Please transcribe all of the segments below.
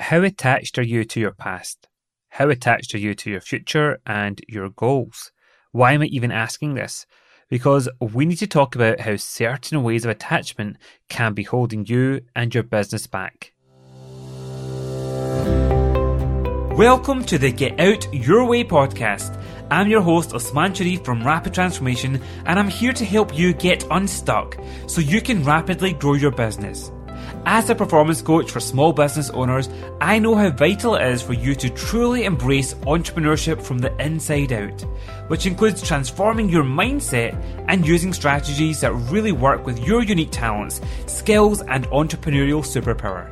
how attached are you to your past? How attached are you to your future and your goals? Why am I even asking this? Because we need to talk about how certain ways of attachment can be holding you and your business back. Welcome to the Get Out Your Way podcast. I'm your host Osman Sharif from Rapid Transformation, and I'm here to help you get unstuck so you can rapidly grow your business. As a performance coach for small business owners, I know how vital it is for you to truly embrace entrepreneurship from the inside out, which includes transforming your mindset and using strategies that really work with your unique talents, skills, and entrepreneurial superpower.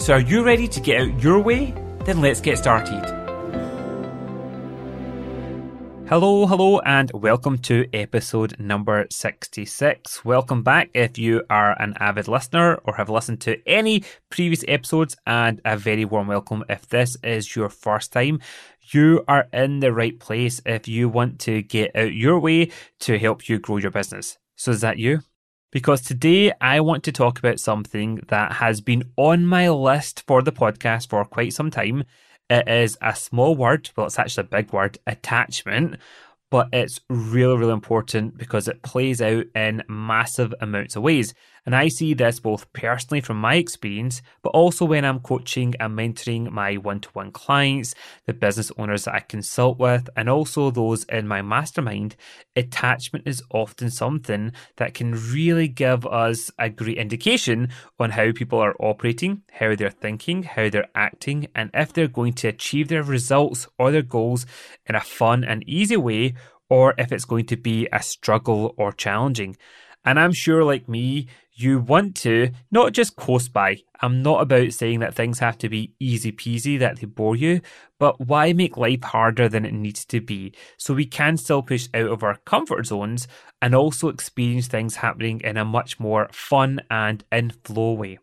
So, are you ready to get out your way? Then let's get started. Hello, hello, and welcome to episode number 66. Welcome back if you are an avid listener or have listened to any previous episodes, and a very warm welcome if this is your first time. You are in the right place if you want to get out your way to help you grow your business. So, is that you? Because today I want to talk about something that has been on my list for the podcast for quite some time it is a small word, well, it's actually a big word, attachment, but it's really, really important because it plays out in massive amounts of ways. And I see this both personally from my experience, but also when I'm coaching and mentoring my one to one clients, the business owners that I consult with, and also those in my mastermind. Attachment is often something that can really give us a great indication on how people are operating, how they're thinking, how they're acting, and if they're going to achieve their results or their goals in a fun and easy way, or if it's going to be a struggle or challenging. And I'm sure, like me, you want to not just coast by. I'm not about saying that things have to be easy peasy, that they bore you, but why make life harder than it needs to be so we can still push out of our comfort zones and also experience things happening in a much more fun and in flow way.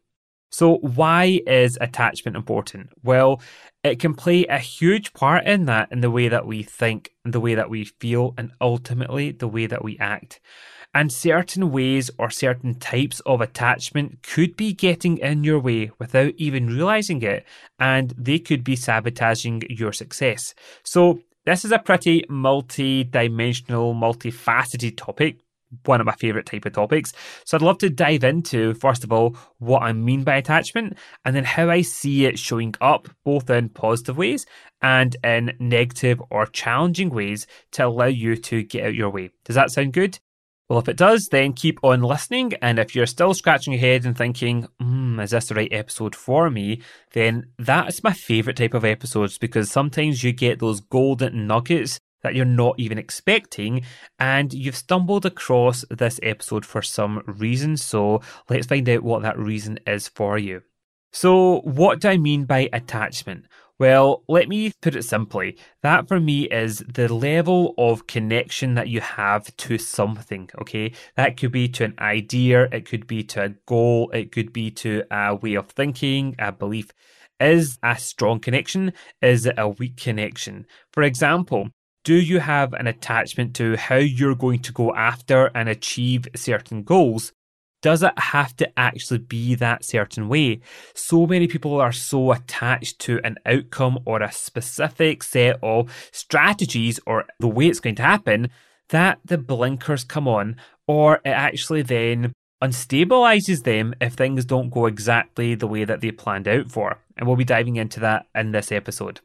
So, why is attachment important? Well, it can play a huge part in that, in the way that we think, the way that we feel, and ultimately the way that we act. And certain ways or certain types of attachment could be getting in your way without even realizing it, and they could be sabotaging your success. So, this is a pretty multi dimensional, multifaceted topic one of my favorite type of topics. So I'd love to dive into, first of all, what I mean by attachment and then how I see it showing up both in positive ways and in negative or challenging ways to allow you to get out your way. Does that sound good? Well, if it does, then keep on listening. And if you're still scratching your head and thinking, hmm, is this the right episode for me? Then that's my favorite type of episodes because sometimes you get those golden nuggets that you're not even expecting, and you've stumbled across this episode for some reason. So let's find out what that reason is for you. So, what do I mean by attachment? Well, let me put it simply. That for me is the level of connection that you have to something, okay? That could be to an idea, it could be to a goal, it could be to a way of thinking, a belief. Is a strong connection? Is it a weak connection? For example, do you have an attachment to how you're going to go after and achieve certain goals? Does it have to actually be that certain way? So many people are so attached to an outcome or a specific set of strategies or the way it's going to happen that the blinkers come on, or it actually then unstabilizes them if things don't go exactly the way that they planned out for. And we'll be diving into that in this episode.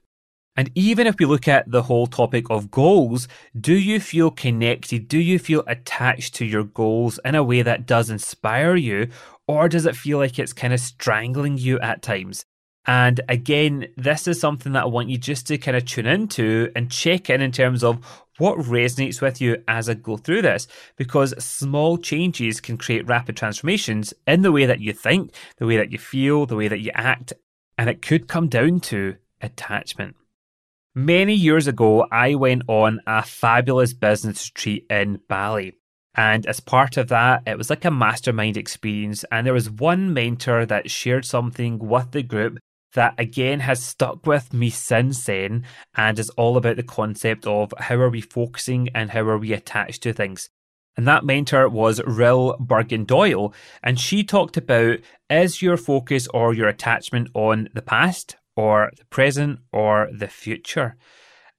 And even if we look at the whole topic of goals, do you feel connected? Do you feel attached to your goals in a way that does inspire you? Or does it feel like it's kind of strangling you at times? And again, this is something that I want you just to kind of tune into and check in in terms of what resonates with you as I go through this, because small changes can create rapid transformations in the way that you think, the way that you feel, the way that you act. And it could come down to attachment. Many years ago, I went on a fabulous business retreat in Bali. And as part of that, it was like a mastermind experience. And there was one mentor that shared something with the group that again has stuck with me since then and is all about the concept of how are we focusing and how are we attached to things. And that mentor was Ril Bergin Doyle. And she talked about is your focus or your attachment on the past or the present or the future.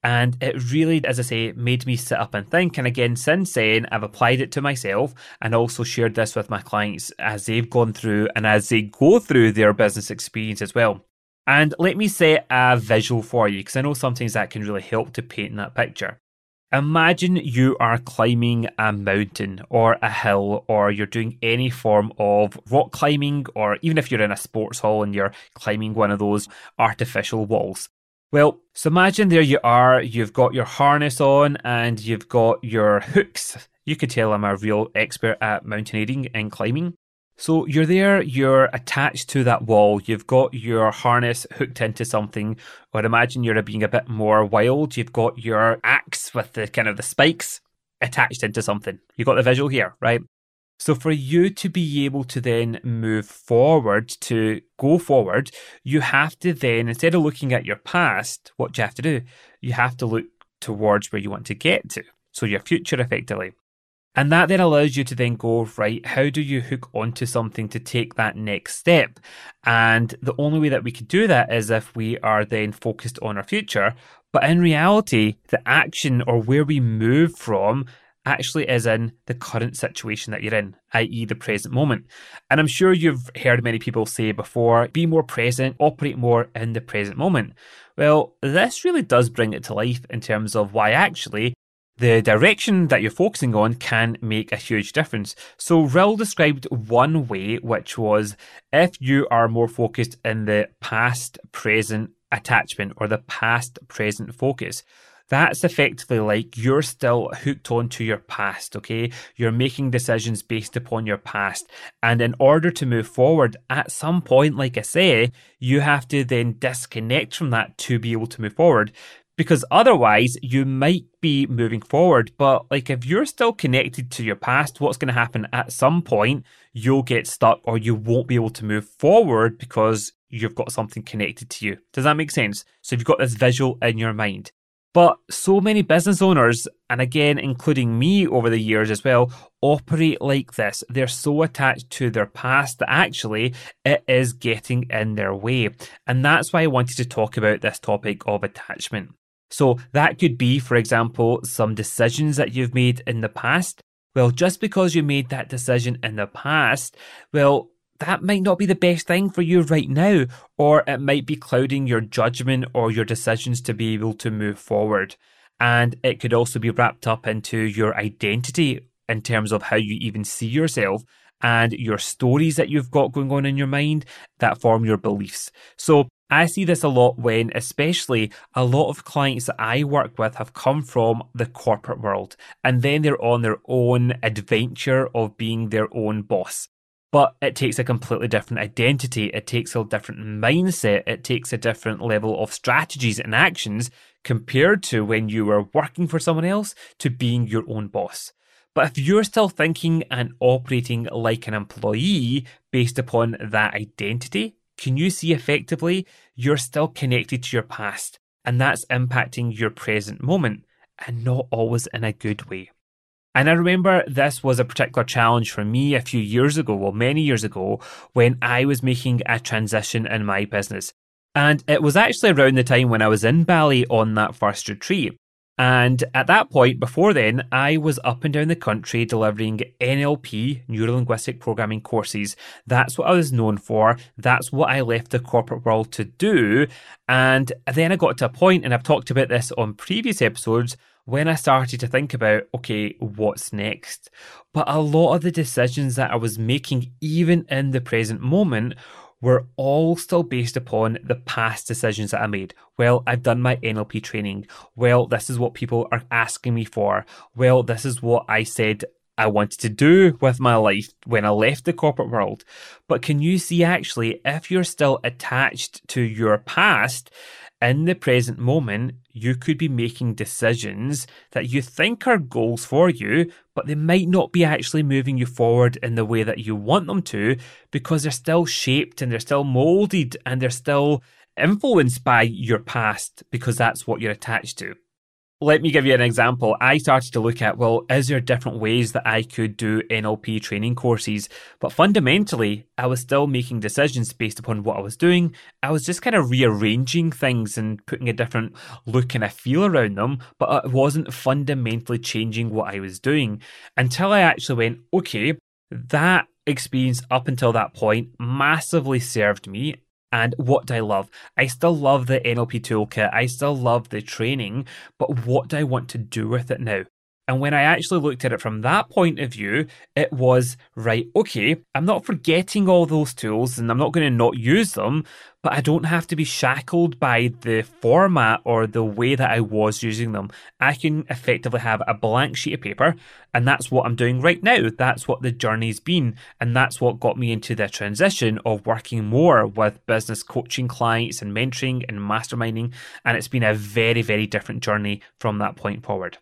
And it really, as I say, made me sit up and think. And again, since then, I've applied it to myself and also shared this with my clients as they've gone through and as they go through their business experience as well. And let me set a visual for you because I know sometimes that can really help to paint that picture. Imagine you are climbing a mountain or a hill, or you're doing any form of rock climbing, or even if you're in a sports hall and you're climbing one of those artificial walls. Well, so imagine there you are, you've got your harness on and you've got your hooks. You could tell I'm a real expert at mountaineering and climbing. So you're there, you're attached to that wall, you've got your harness hooked into something, or imagine you're being a bit more wild, you've got your axe with the kind of the spikes attached into something. You've got the visual here, right? So for you to be able to then move forward, to go forward, you have to then, instead of looking at your past, what you have to do? You have to look towards where you want to get to. So your future effectively. And that then allows you to then go, right, how do you hook onto something to take that next step? And the only way that we could do that is if we are then focused on our future. But in reality, the action or where we move from actually is in the current situation that you're in, i.e., the present moment. And I'm sure you've heard many people say before be more present, operate more in the present moment. Well, this really does bring it to life in terms of why actually the direction that you're focusing on can make a huge difference. So, Rill described one way, which was if you are more focused in the past present attachment or the past present focus. That's effectively like you're still hooked onto your past, okay? You're making decisions based upon your past. And in order to move forward, at some point, like I say, you have to then disconnect from that to be able to move forward because otherwise you might be moving forward. But like if you're still connected to your past, what's going to happen at some point? You'll get stuck or you won't be able to move forward because you've got something connected to you. Does that make sense? So you've got this visual in your mind. But so many business owners, and again, including me over the years as well, operate like this. They're so attached to their past that actually it is getting in their way. And that's why I wanted to talk about this topic of attachment. So that could be, for example, some decisions that you've made in the past. Well, just because you made that decision in the past, well, that might not be the best thing for you right now, or it might be clouding your judgment or your decisions to be able to move forward. And it could also be wrapped up into your identity in terms of how you even see yourself and your stories that you've got going on in your mind that form your beliefs. So I see this a lot when, especially, a lot of clients that I work with have come from the corporate world and then they're on their own adventure of being their own boss. But it takes a completely different identity. It takes a different mindset. It takes a different level of strategies and actions compared to when you were working for someone else to being your own boss. But if you're still thinking and operating like an employee based upon that identity, can you see effectively you're still connected to your past and that's impacting your present moment and not always in a good way? And I remember this was a particular challenge for me a few years ago, well, many years ago, when I was making a transition in my business. And it was actually around the time when I was in Bali on that first retreat. And at that point, before then, I was up and down the country delivering NLP, neuro linguistic programming courses. That's what I was known for. That's what I left the corporate world to do. And then I got to a point, and I've talked about this on previous episodes, when I started to think about, okay, what's next? But a lot of the decisions that I was making, even in the present moment, were all still based upon the past decisions that I made. Well, I've done my NLP training. Well, this is what people are asking me for. Well, this is what I said I wanted to do with my life when I left the corporate world. But can you see actually, if you're still attached to your past, in the present moment, you could be making decisions that you think are goals for you, but they might not be actually moving you forward in the way that you want them to because they're still shaped and they're still molded and they're still influenced by your past because that's what you're attached to. Let me give you an example. I started to look at, well, is there different ways that I could do NLP training courses? But fundamentally, I was still making decisions based upon what I was doing. I was just kind of rearranging things and putting a different look and a feel around them, but it wasn't fundamentally changing what I was doing until I actually went, okay, that experience up until that point massively served me and what do I love? I still love the NLP toolkit. I still love the training, but what do I want to do with it now? And when I actually looked at it from that point of view, it was right, okay, I'm not forgetting all those tools and I'm not going to not use them, but I don't have to be shackled by the format or the way that I was using them. I can effectively have a blank sheet of paper, and that's what I'm doing right now. That's what the journey's been, and that's what got me into the transition of working more with business coaching clients and mentoring and masterminding. And it's been a very, very different journey from that point forward.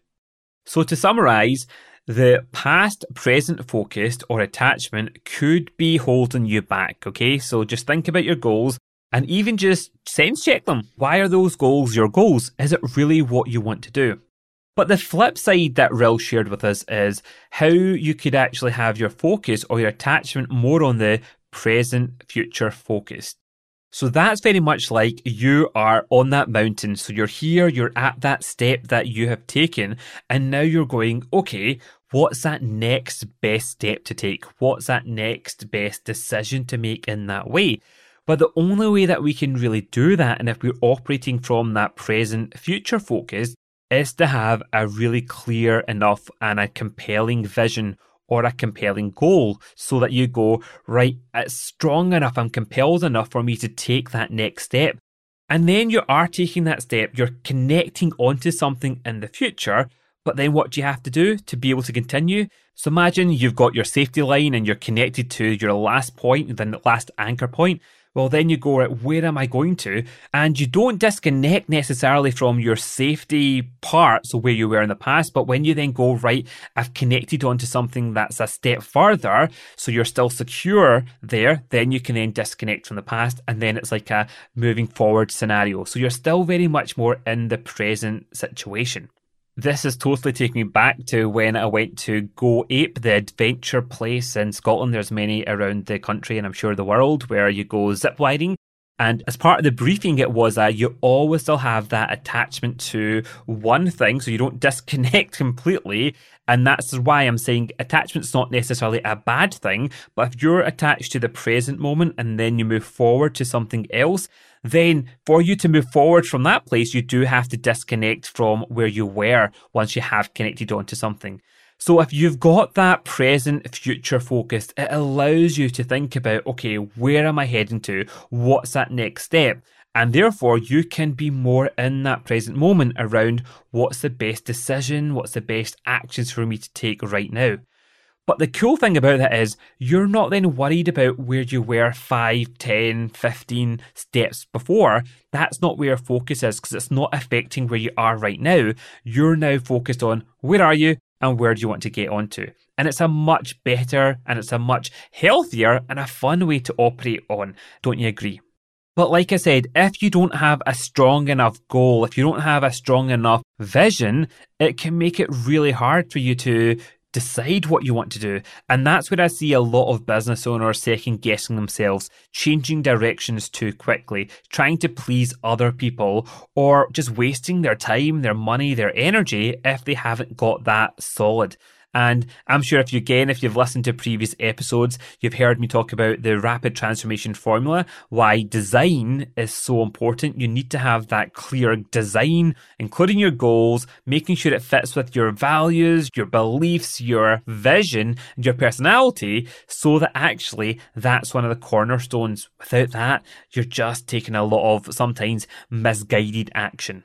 So, to summarize, the past present focused or attachment could be holding you back. Okay, so just think about your goals and even just sense check them. Why are those goals your goals? Is it really what you want to do? But the flip side that Rill shared with us is how you could actually have your focus or your attachment more on the present future focused. So that's very much like you are on that mountain. So you're here, you're at that step that you have taken, and now you're going, okay, what's that next best step to take? What's that next best decision to make in that way? But the only way that we can really do that, and if we're operating from that present future focus, is to have a really clear enough and a compelling vision or a compelling goal so that you go, right, it's strong enough, I'm compelled enough for me to take that next step. And then you are taking that step, you're connecting onto something in the future. But then what do you have to do to be able to continue? So imagine you've got your safety line and you're connected to your last point, the last anchor point well, then you go, where am I going to? And you don't disconnect necessarily from your safety parts of where you were in the past. But when you then go, right, I've connected onto something that's a step further, so you're still secure there, then you can then disconnect from the past. And then it's like a moving forward scenario. So you're still very much more in the present situation. This is totally taking me back to when I went to Go Ape, the adventure place in Scotland. There's many around the country and I'm sure the world where you go zip lining. And as part of the briefing, it was that you always still have that attachment to one thing, so you don't disconnect completely. And that's why I'm saying attachment's not necessarily a bad thing, but if you're attached to the present moment and then you move forward to something else, then for you to move forward from that place, you do have to disconnect from where you were once you have connected onto something. So if you've got that present future focused, it allows you to think about, okay, where am I heading to? What's that next step? And therefore, you can be more in that present moment around what's the best decision, what's the best actions for me to take right now. But the cool thing about that is you're not then worried about where you were 5, 10, 15 steps before. That's not where your focus is because it's not affecting where you are right now. You're now focused on where are you and where do you want to get onto. And it's a much better and it's a much healthier and a fun way to operate on. Don't you agree? But like I said, if you don't have a strong enough goal, if you don't have a strong enough vision, it can make it really hard for you to decide what you want to do. And that's where I see a lot of business owners second guessing themselves, changing directions too quickly, trying to please other people, or just wasting their time, their money, their energy if they haven't got that solid. And I'm sure if you, again, if you've listened to previous episodes, you've heard me talk about the rapid transformation formula, why design is so important. You need to have that clear design, including your goals, making sure it fits with your values, your beliefs, your vision, and your personality, so that actually that's one of the cornerstones. Without that, you're just taking a lot of sometimes misguided action.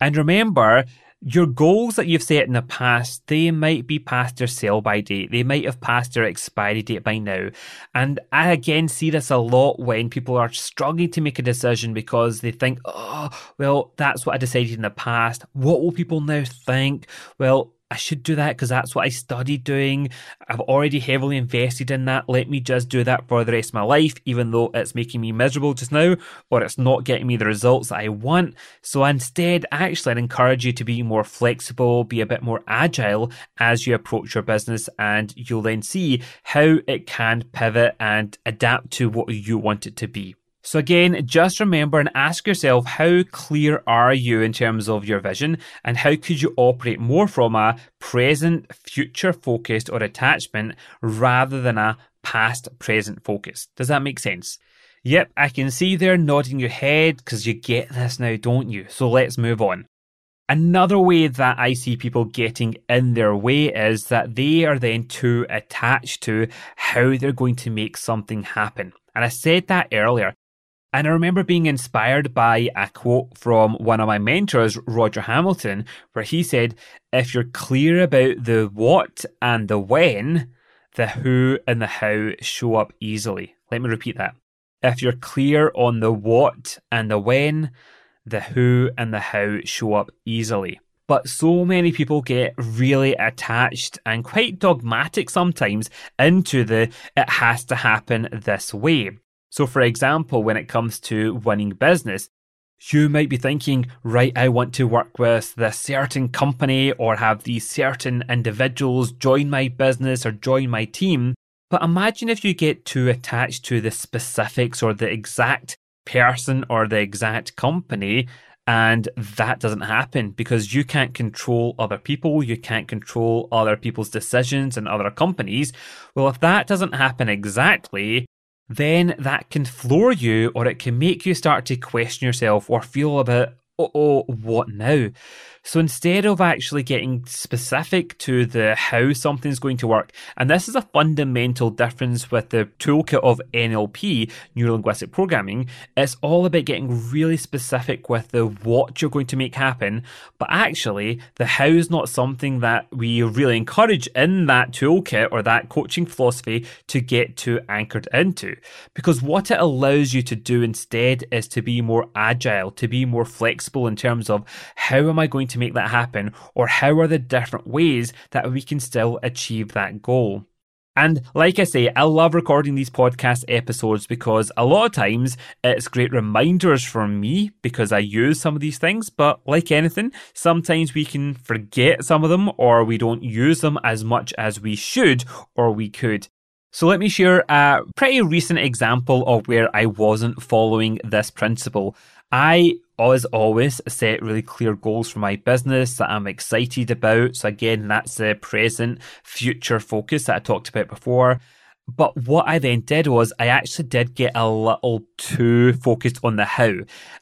And remember, your goals that you've set in the past, they might be past their sell by date. They might have passed their expiry date by now. And I again see this a lot when people are struggling to make a decision because they think, oh, well, that's what I decided in the past. What will people now think? Well, I should do that because that's what I studied doing. I've already heavily invested in that. Let me just do that for the rest of my life, even though it's making me miserable just now or it's not getting me the results that I want. So instead, actually, I'd encourage you to be more flexible, be a bit more agile as you approach your business, and you'll then see how it can pivot and adapt to what you want it to be. So again, just remember and ask yourself how clear are you in terms of your vision and how could you operate more from a present, future focused or attachment rather than a past, present focus. Does that make sense? Yep, I can see there nodding your head because you get this now, don't you? So let's move on. Another way that I see people getting in their way is that they are then too attached to how they're going to make something happen. And I said that earlier. And I remember being inspired by a quote from one of my mentors, Roger Hamilton, where he said, If you're clear about the what and the when, the who and the how show up easily. Let me repeat that. If you're clear on the what and the when, the who and the how show up easily. But so many people get really attached and quite dogmatic sometimes into the it has to happen this way. So, for example, when it comes to winning business, you might be thinking, right, I want to work with this certain company or have these certain individuals join my business or join my team. But imagine if you get too attached to the specifics or the exact person or the exact company and that doesn't happen because you can't control other people, you can't control other people's decisions and other companies. Well, if that doesn't happen exactly, then that can floor you or it can make you start to question yourself or feel a bit, oh, what now? So instead of actually getting specific to the how something's going to work, and this is a fundamental difference with the toolkit of NLP, neuro linguistic programming, it's all about getting really specific with the what you're going to make happen. But actually, the how is not something that we really encourage in that toolkit or that coaching philosophy to get too anchored into. Because what it allows you to do instead is to be more agile, to be more flexible in terms of how am I going to to make that happen, or how are the different ways that we can still achieve that goal. And like I say, I love recording these podcast episodes because a lot of times it's great reminders for me because I use some of these things. But like anything, sometimes we can forget some of them or we don't use them as much as we should or we could. So let me share a pretty recent example of where I wasn't following this principle. I as always, set really clear goals for my business that I'm excited about. So again, that's the present future focus that I talked about before. But what I then did was I actually did get a little too focused on the how.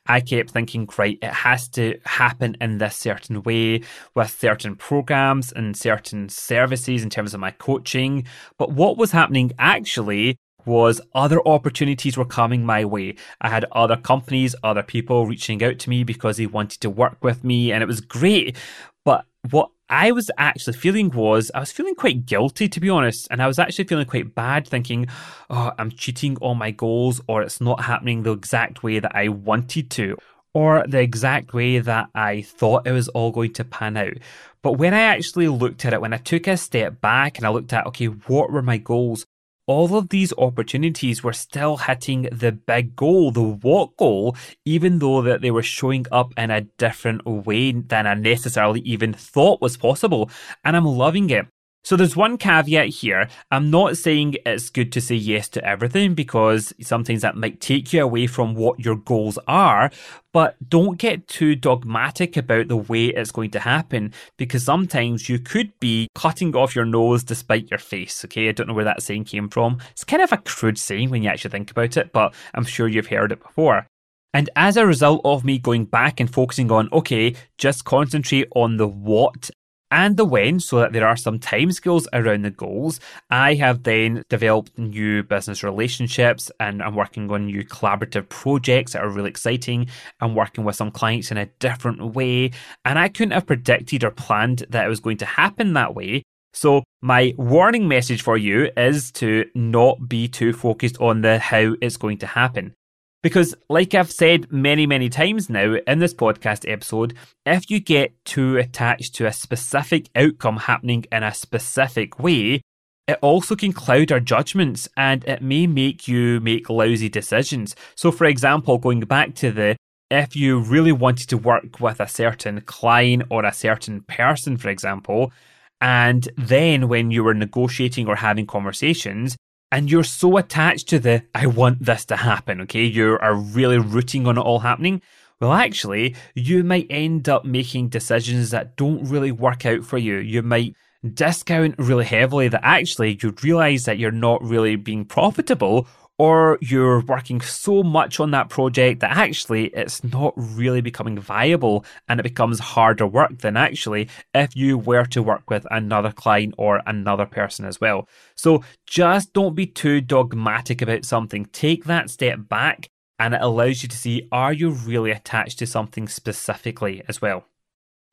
I kept thinking, right, it has to happen in this certain way with certain programs and certain services in terms of my coaching. But what was happening actually was other opportunities were coming my way. I had other companies, other people reaching out to me because they wanted to work with me, and it was great. But what I was actually feeling was I was feeling quite guilty, to be honest. And I was actually feeling quite bad, thinking, oh, I'm cheating on my goals, or it's not happening the exact way that I wanted to, or the exact way that I thought it was all going to pan out. But when I actually looked at it, when I took a step back and I looked at, okay, what were my goals? All of these opportunities were still hitting the big goal, the what goal, even though that they were showing up in a different way than I necessarily even thought was possible. And I'm loving it. So there's one caveat here. I'm not saying it's good to say yes to everything because sometimes that might take you away from what your goals are, but don't get too dogmatic about the way it's going to happen because sometimes you could be cutting off your nose despite your face. Okay. I don't know where that saying came from. It's kind of a crude saying when you actually think about it, but I'm sure you've heard it before. And as a result of me going back and focusing on, okay, just concentrate on the what and the when so that there are some timescales around the goals. I have then developed new business relationships and I'm working on new collaborative projects that are really exciting. I'm working with some clients in a different way. And I couldn't have predicted or planned that it was going to happen that way. So, my warning message for you is to not be too focused on the how it's going to happen. Because, like I've said many, many times now in this podcast episode, if you get too attached to a specific outcome happening in a specific way, it also can cloud our judgments and it may make you make lousy decisions. So, for example, going back to the if you really wanted to work with a certain client or a certain person, for example, and then when you were negotiating or having conversations, and you're so attached to the I want this to happen, okay? You are really rooting on it all happening. Well, actually, you might end up making decisions that don't really work out for you. You might discount really heavily that actually you'd realize that you're not really being profitable or you're working so much on that project that actually it's not really becoming viable and it becomes harder work than actually if you were to work with another client or another person as well. So just don't be too dogmatic about something. Take that step back and it allows you to see are you really attached to something specifically as well.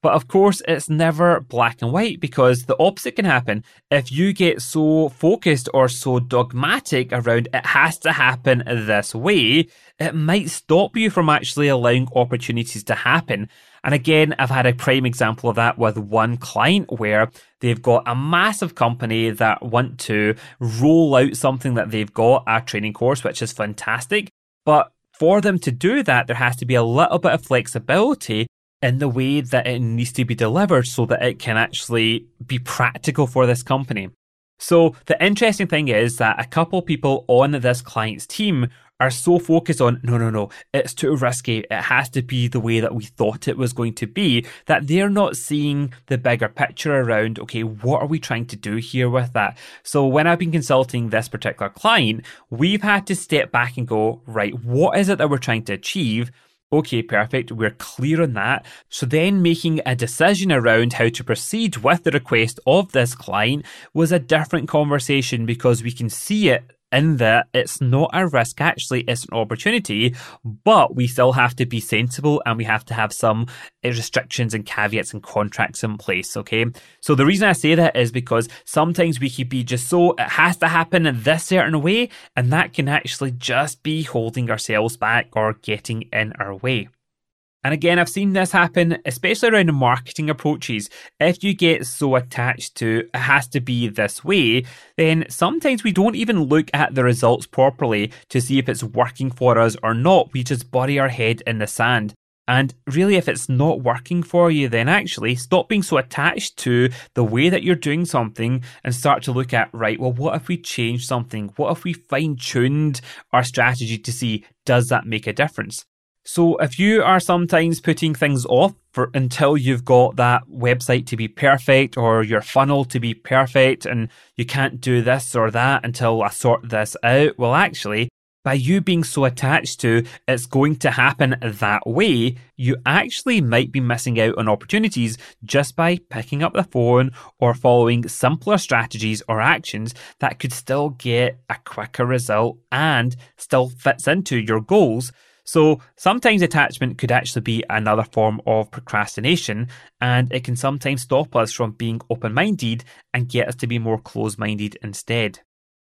But of course, it's never black and white because the opposite can happen. If you get so focused or so dogmatic around it has to happen this way, it might stop you from actually allowing opportunities to happen. And again, I've had a prime example of that with one client where they've got a massive company that want to roll out something that they've got, a training course, which is fantastic. But for them to do that, there has to be a little bit of flexibility in the way that it needs to be delivered so that it can actually be practical for this company. So the interesting thing is that a couple people on this client's team are so focused on no no no it's too risky. It has to be the way that we thought it was going to be that they're not seeing the bigger picture around okay what are we trying to do here with that? So when i've been consulting this particular client we've had to step back and go right what is it that we're trying to achieve Okay, perfect. We're clear on that. So then making a decision around how to proceed with the request of this client was a different conversation because we can see it in that it's not a risk, actually, it's an opportunity, but we still have to be sensible and we have to have some eh, restrictions and caveats and contracts in place, okay? So the reason I say that is because sometimes we could be just so, it has to happen in this certain way, and that can actually just be holding ourselves back or getting in our way. And again, I've seen this happen, especially around marketing approaches. If you get so attached to it has to be this way, then sometimes we don't even look at the results properly to see if it's working for us or not. We just bury our head in the sand. And really, if it's not working for you, then actually stop being so attached to the way that you're doing something and start to look at, right, well, what if we change something? What if we fine tuned our strategy to see, does that make a difference? So if you are sometimes putting things off for until you've got that website to be perfect or your funnel to be perfect and you can't do this or that until I sort this out, well actually by you being so attached to it's going to happen that way, you actually might be missing out on opportunities just by picking up the phone or following simpler strategies or actions that could still get a quicker result and still fits into your goals so sometimes attachment could actually be another form of procrastination, and it can sometimes stop us from being open minded and get us to be more close minded instead.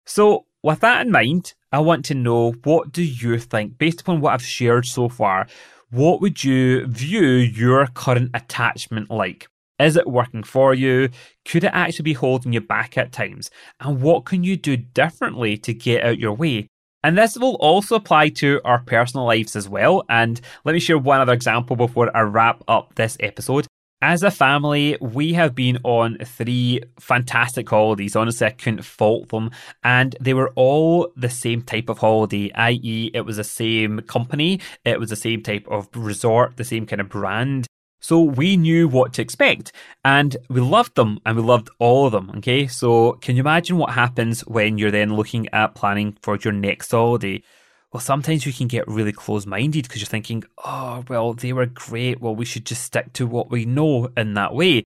So, with that in mind, I want to know what do you think, based upon what I've shared so far, what would you view your current attachment like? Is it working for you? Could it actually be holding you back at times? And what can you do differently to get out your way? And this will also apply to our personal lives as well. And let me share one other example before I wrap up this episode. As a family, we have been on three fantastic holidays. Honestly, I couldn't fault them. And they were all the same type of holiday, i.e., it was the same company, it was the same type of resort, the same kind of brand. So we knew what to expect and we loved them and we loved all of them. Okay. So can you imagine what happens when you're then looking at planning for your next holiday? Well, sometimes you can get really close minded because you're thinking, oh, well, they were great. Well, we should just stick to what we know in that way.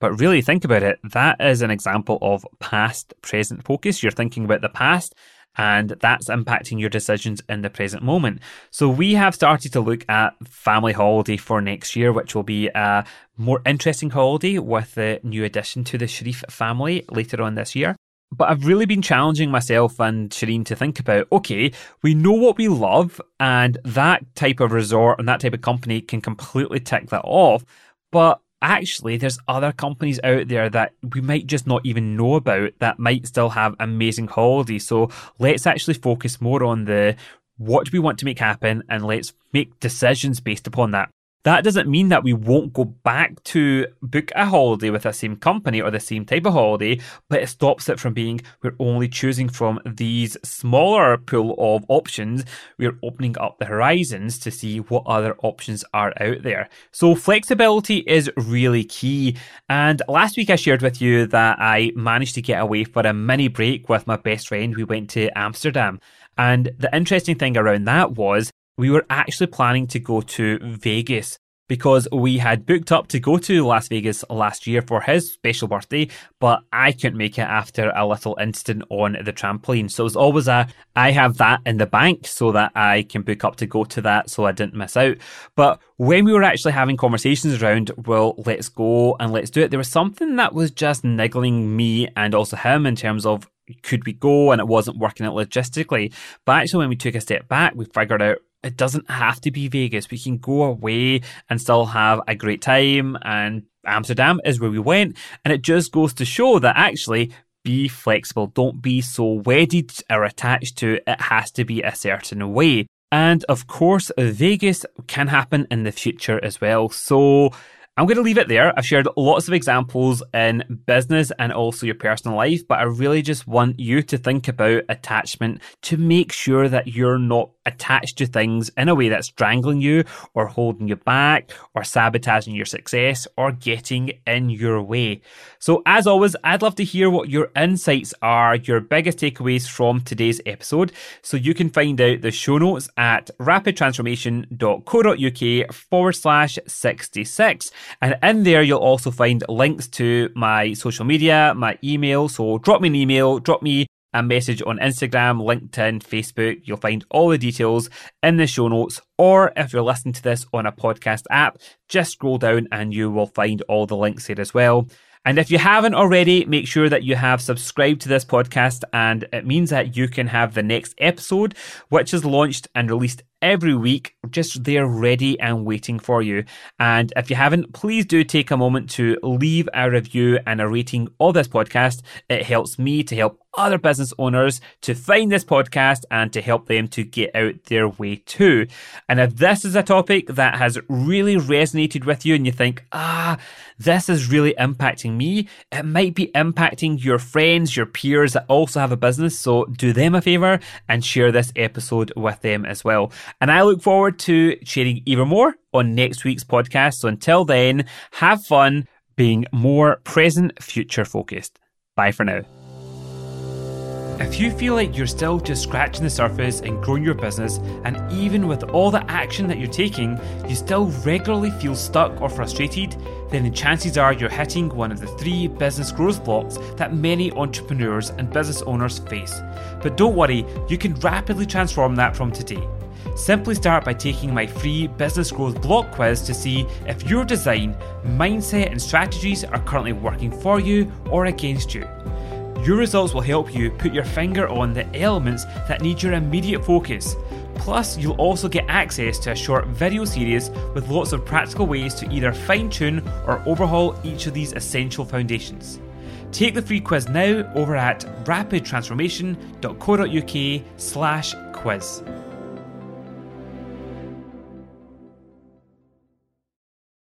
But really think about it. That is an example of past present focus. You're thinking about the past and that's impacting your decisions in the present moment. So we have started to look at family holiday for next year, which will be a more interesting holiday with the new addition to the Sharif family later on this year. But I've really been challenging myself and Shireen to think about okay, we know what we love, and that type of resort and that type of company can completely tick that off. But actually, there's other companies out there that we might just not even know about that might still have amazing holidays. So let's actually focus more on the what do we want to make happen and let's make decisions based upon that. That doesn't mean that we won't go back to book a holiday with the same company or the same type of holiday, but it stops it from being we're only choosing from these smaller pool of options. We're opening up the horizons to see what other options are out there. So flexibility is really key. And last week I shared with you that I managed to get away for a mini break with my best friend. We went to Amsterdam. And the interesting thing around that was we were actually planning to go to Vegas because we had booked up to go to Las Vegas last year for his special birthday, but I couldn't make it after a little incident on the trampoline. So it was always a I have that in the bank so that I can book up to go to that so I didn't miss out. But when we were actually having conversations around, well, let's go and let's do it, there was something that was just niggling me and also him in terms of could we go and it wasn't working out logistically. But actually, when we took a step back, we figured out it doesn't have to be Vegas. We can go away and still have a great time. And Amsterdam is where we went. And it just goes to show that actually be flexible. Don't be so wedded or attached to it has to be a certain way. And of course, Vegas can happen in the future as well. So I'm going to leave it there. I've shared lots of examples in business and also your personal life, but I really just want you to think about attachment to make sure that you're not attached to things in a way that's strangling you or holding you back or sabotaging your success or getting in your way. So, as always, I'd love to hear what your insights are, your biggest takeaways from today's episode. So, you can find out the show notes at rapidtransformation.co.uk forward slash 66. And in there, you'll also find links to my social media, my email. So, drop me an email, drop me a message on Instagram, LinkedIn, Facebook. You'll find all the details in the show notes. Or if you're listening to this on a podcast app, just scroll down and you will find all the links there as well. And if you haven't already, make sure that you have subscribed to this podcast, and it means that you can have the next episode, which is launched and released every week, just there ready and waiting for you. And if you haven't, please do take a moment to leave a review and a rating of this podcast. It helps me to help other business owners to find this podcast and to help them to get out their way too. And if this is a topic that has really resonated with you and you think, ah, this is really impacting me, it might be impacting your friends, your peers that also have a business. So do them a favor and share this episode with them as well. And I look forward to sharing even more on next week's podcast. So until then, have fun being more present, future focused. Bye for now. If you feel like you're still just scratching the surface and growing your business, and even with all the action that you're taking, you still regularly feel stuck or frustrated, then the chances are you're hitting one of the three business growth blocks that many entrepreneurs and business owners face. But don't worry, you can rapidly transform that from today. Simply start by taking my free business growth block quiz to see if your design, mindset, and strategies are currently working for you or against you. Your results will help you put your finger on the elements that need your immediate focus. Plus, you'll also get access to a short video series with lots of practical ways to either fine tune or overhaul each of these essential foundations. Take the free quiz now over at rapidtransformation.co.uk slash quiz.